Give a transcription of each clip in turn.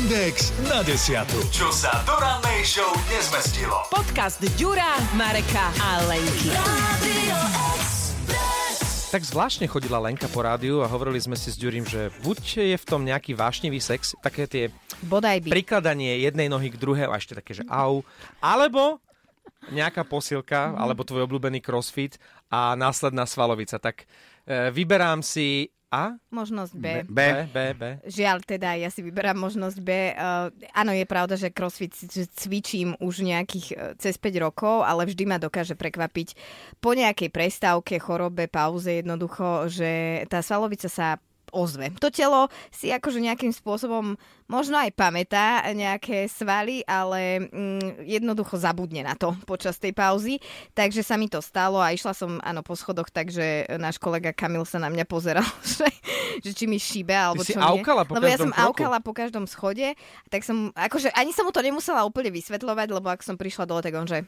Index na desiatu. Čo sa do rannej show nezmestilo. Podcast Ďura, Mareka a Lenky. Tak zvláštne chodila Lenka po rádiu a hovorili sme si s Ďurím, že buď je v tom nejaký vášnivý sex, také tie Bodaj by. prikladanie jednej nohy k druhej a ešte také, že au, alebo nejaká posilka, alebo tvoj obľúbený crossfit a následná svalovica. Tak e, vyberám si A, Možnosť B. B, B, B. Žiaľ, teda ja si vyberám možnosť B. Uh, áno, je pravda, že crossfit cvičím už nejakých uh, cez 5 rokov, ale vždy ma dokáže prekvapiť po nejakej prestávke, chorobe, pauze jednoducho, že tá svalovica sa ozve. To telo si akože nejakým spôsobom možno aj pamätá nejaké svaly, ale mm, jednoducho zabudne na to počas tej pauzy. Takže sa mi to stalo a išla som áno po schodoch, takže náš kolega Kamil sa na mňa pozeral, že, že či mi šíbe alebo si čo nie. aukala po Lebo ja som kroku. aukala po každom schode, tak som, akože ani som mu to nemusela úplne vysvetľovať, lebo ak som prišla dole, tak on, že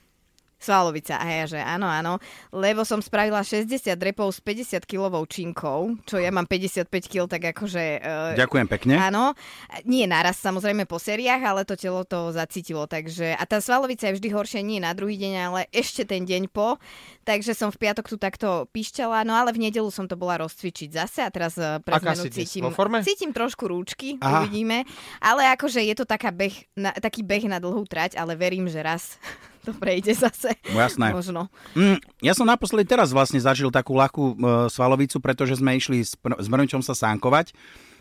Svalovica. A ja, že áno, áno. Lebo som spravila 60 repov s 50 kilovou činkou, čo ja mám 55 kg, tak akože... Uh, Ďakujem pekne. Áno. Nie naraz, samozrejme po sériách, ale to telo to zacítilo. Takže, a tá svalovica je vždy horšia nie na druhý deň, ale ešte ten deň po. Takže som v piatok tu takto píšťala, no ale v nedelu som to bola rozcvičiť zase a teraz eh, pre zmenu cítim, forme? cítim trošku rúčky, Aha. uvidíme. Ale akože je to taká beh, na, taký beh na dlhú trať, ale verím, že raz to prejde zase. No jasné. Možno. Mm, ja som naposledy teraz vlastne zažil takú ľahkú e, svalovicu, pretože sme išli s, pr- s Mrničom sa sánkovať.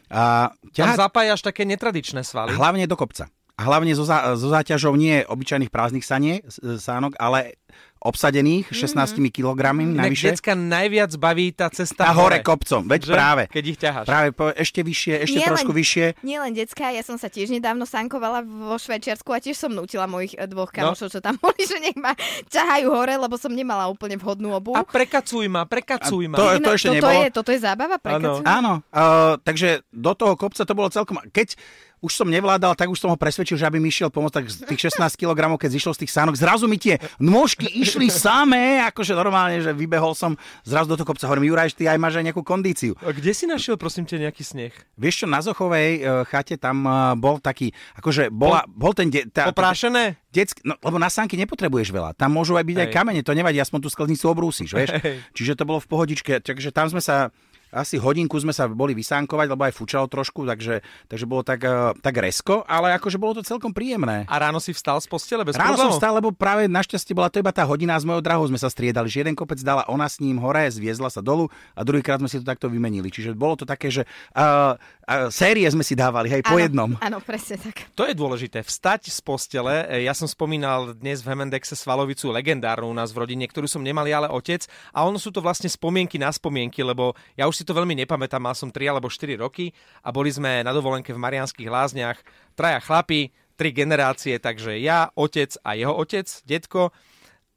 A Tam ťahať zapájaš také netradičné svaly. hlavne do kopca. A hlavne so, zá, so záťažou nie obyčajných prázdnych sanie, s- sánok, ale obsadených 16 kilogrammi Inak navyše. decka najviac baví tá cesta A hore kopcom, veď Že? práve. Keď ich ťaháš. Práve po, ešte vyššie, ešte Nie trošku len- vyššie. Nie len detská, ja som sa tiež nedávno sankovala vo Švajčiarsku a tiež som nutila mojich eh, dvoch No. kamošov, čo tam boli, že nech ma ťahajú hore, lebo som nemala úplne vhodnú obu. A prekacuj ma, prekacuj ma. to- Inak ešte toto nebolo. Je, toto je zábava pre Áno. kacu? Áno, uh, takže do toho kopca to bolo celkom... Keď už som nevládal, tak už som ho presvedčil, že aby mi išiel pomôcť, tak z tých 16 kg, keď zišlo z tých sánok, zrazu mi tie nôžky išli samé, akože normálne, že vybehol som zrazu do toho kopca. Hovorím, Juraj, ty aj máš aj nejakú kondíciu. A Kde si našiel, prosím ťa, nejaký sneh? Vieš čo, na Zochovej uh, chate tam uh, bol taký, akože bola, bol ten... De, tá, Oprášené? Detsk, no, lebo na sánky nepotrebuješ veľa. Tam môžu aj byť aj Hej. kamene, to nevadí, aspoň tú sklznicu obrúsiš, vieš. Hej. Čiže to bolo v pohodičke. Takže tam sme sa asi hodinku sme sa boli vysánkovať, lebo aj fučalo trošku, takže, takže bolo tak, eh, tak resko, ale akože bolo to celkom príjemné. A ráno si vstal z postele bez Ráno som problémov? vstal, lebo práve našťastie bola to iba tá hodina s mojou drahou, sme sa striedali, že jeden kopec dala ona s ním hore, zviezla sa dolu a druhýkrát sme si to takto vymenili. Čiže bolo to také, že uh, série sme si dávali, hej, po Áno, jednom. Áno, presne tak. To je dôležité, vstať z postele. E, Ja som spomínal dnes v Hemendexe svalovicu legendárnu u nás v rodine, ktorú som nemal ja, ale otec. A ono sú to vlastne spomienky na spomienky, lebo ja už si to veľmi nepamätám, mal som 3 alebo 4 roky a boli sme na dovolenke v Marianských lázniach, traja chlapi, tri generácie, takže ja, otec a jeho otec, detko.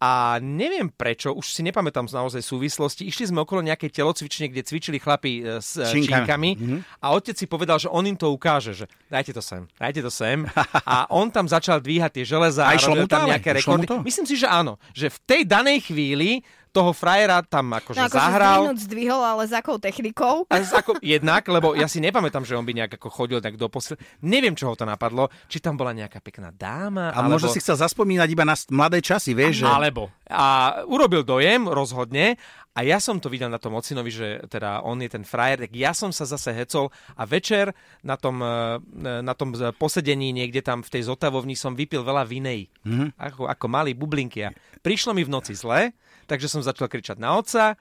A neviem prečo, už si nepamätám naozaj súvislosti, išli sme okolo nejakej telocvične, kde cvičili chlapi e, s e, Činkami. činkami a otec si povedal, že on im to ukáže, že dajte to sem, dajte to sem. A on tam začal dvíhať tie železa A a robil tam nejaké rekordy. Myslím si, že áno, že v tej danej chvíli toho frajera tam akože No akože zahral. zdvihol, ale s akou technikou? A z- ako, jednak, lebo ja si nepamätám, že on by nejak ako chodil tak do posle. Neviem, čo ho to napadlo. Či tam bola nejaká pekná dáma, A alebo... možno si chcel zaspomínať iba na mladé časy, vieš, že... Alebo. A urobil dojem, rozhodne. A ja som to videl na tom ocinovi, že teda on je ten frajer, tak ja som sa zase hecol a večer na tom, eh, na tom posedení niekde tam v tej zotavovni som vypil veľa vinej. Mm-hmm. Ako, ako malý bublinky. A prišlo mi v noci zle, takže som začal kričať na otca,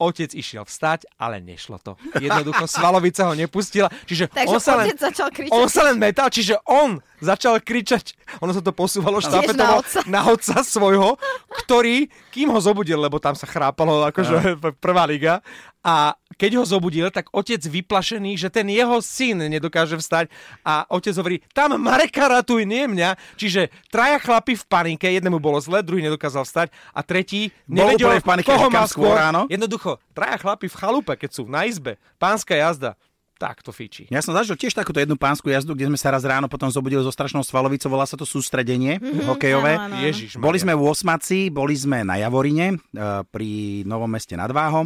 Otec išiel vstať, ale nešlo to. Jednoducho Svalovica ho nepustila. Čiže Takže on sa len, začal kričať. On sa len metal, čiže on začal kričať. Ono sa to posúvalo štafetovo na otca. na otca svojho, ktorý, kým ho zobudil, lebo tam sa chrápalo akože prvá liga, a keď ho zobudil, tak otec vyplašený, že ten jeho syn nedokáže vstať a otec hovorí, tam Mareka ratuj, nie mňa. Čiže traja chlapi v panike, jednému bolo zle, druhý nedokázal vstať a tretí nevedel, v panike, koho má skôr, áno? Jednoducho, traja chlapi v chalupe, keď sú na izbe, pánska jazda, tak to fíči. Ja som zažil tiež takúto jednu pánsku jazdu, kde sme sa raz ráno potom zobudili so strašnou svalovicou, volá sa to sústredenie hokejové. áno, áno. Ježiš, Boli sme v Osmaci, boli sme na Javorine, eh, pri Novom meste nad Váhom,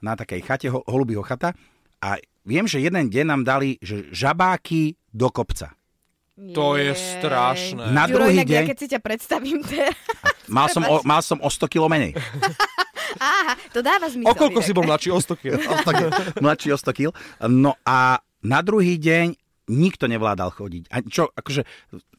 na takej chate, ho- holubího chata. A viem, že jeden deň nám dali že žabáky do kopca. To je strašné. Na druhý inak ja deň- keď si ťa predstavím teraz. Mal som, o, mal som o 100 kg menej. Aha, to dáva zmysel. O koľko si bol mladší? O 100 kg. Mladší o 100 kg. No a na druhý deň nikto nevládal chodiť. A čo, akože,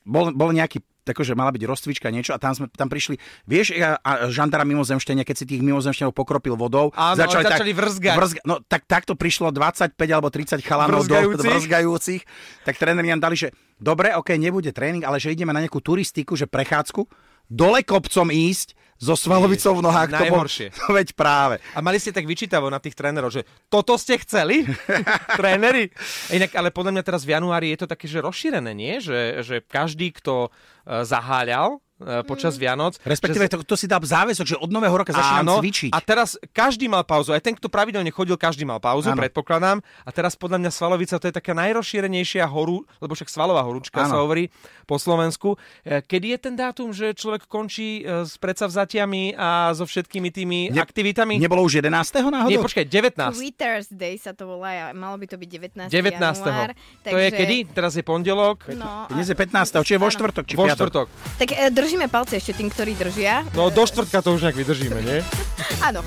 bol, bol nejaký takže mala byť rozcvička niečo a tam sme tam prišli, vieš, a, a žandara mimozemštenia, keď si tých mimozemšťanov pokropil vodou, Áno, začali vrzgať. vrzga, no tak takto prišlo 25 alebo 30 chalanov do Vrzgajúcich. vrzgajúcich, tak tréneri nám dali, že dobre, ok, nebude tréning, ale že ideme na nejakú turistiku, že prechádzku, dole kopcom ísť so svalovicou v nohách. to bol- Najhoršie. To veď práve. A mali ste tak vyčítavo na tých trénerov, že toto ste chceli? Tréneri? Inak, ale podľa mňa teraz v januári je to také, že rozšírené, nie? Že, že každý, kto zaháľal e, počas Vianoc... Respektíve že... to, to si dá záväzok, že od nového roka začínam Áno, cvičiť. a teraz každý mal pauzu. Aj ten, kto pravidelne chodil, každý mal pauzu, Áno. predpokladám. A teraz podľa mňa Svalovica to je taká najrozšírenejšia horu, lebo však Svalová horúčka Áno. sa hovorí po Slovensku. E, Kedy je ten dátum, že človek končí e, s predsavzatiami a so všetkými tými Ne- aktivitami? Nebolo už 11. náhodou? Nie, počkaj, 19. Twitter's Day sa to volá, malo by to byť 19. 19. január. To je kedy? Teraz je pondelok. No, Dnes je a- 15. Či je vo štvrtok? Či Vo? Štvrtok. Tak e, držíme palce ešte tým, ktorí držia. No do štvrtka to už nejak vydržíme, nie? Áno.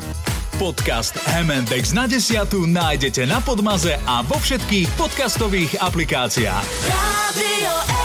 Podcast M&X na desiatu nájdete na Podmaze a vo všetkých podcastových aplikáciách. Radio.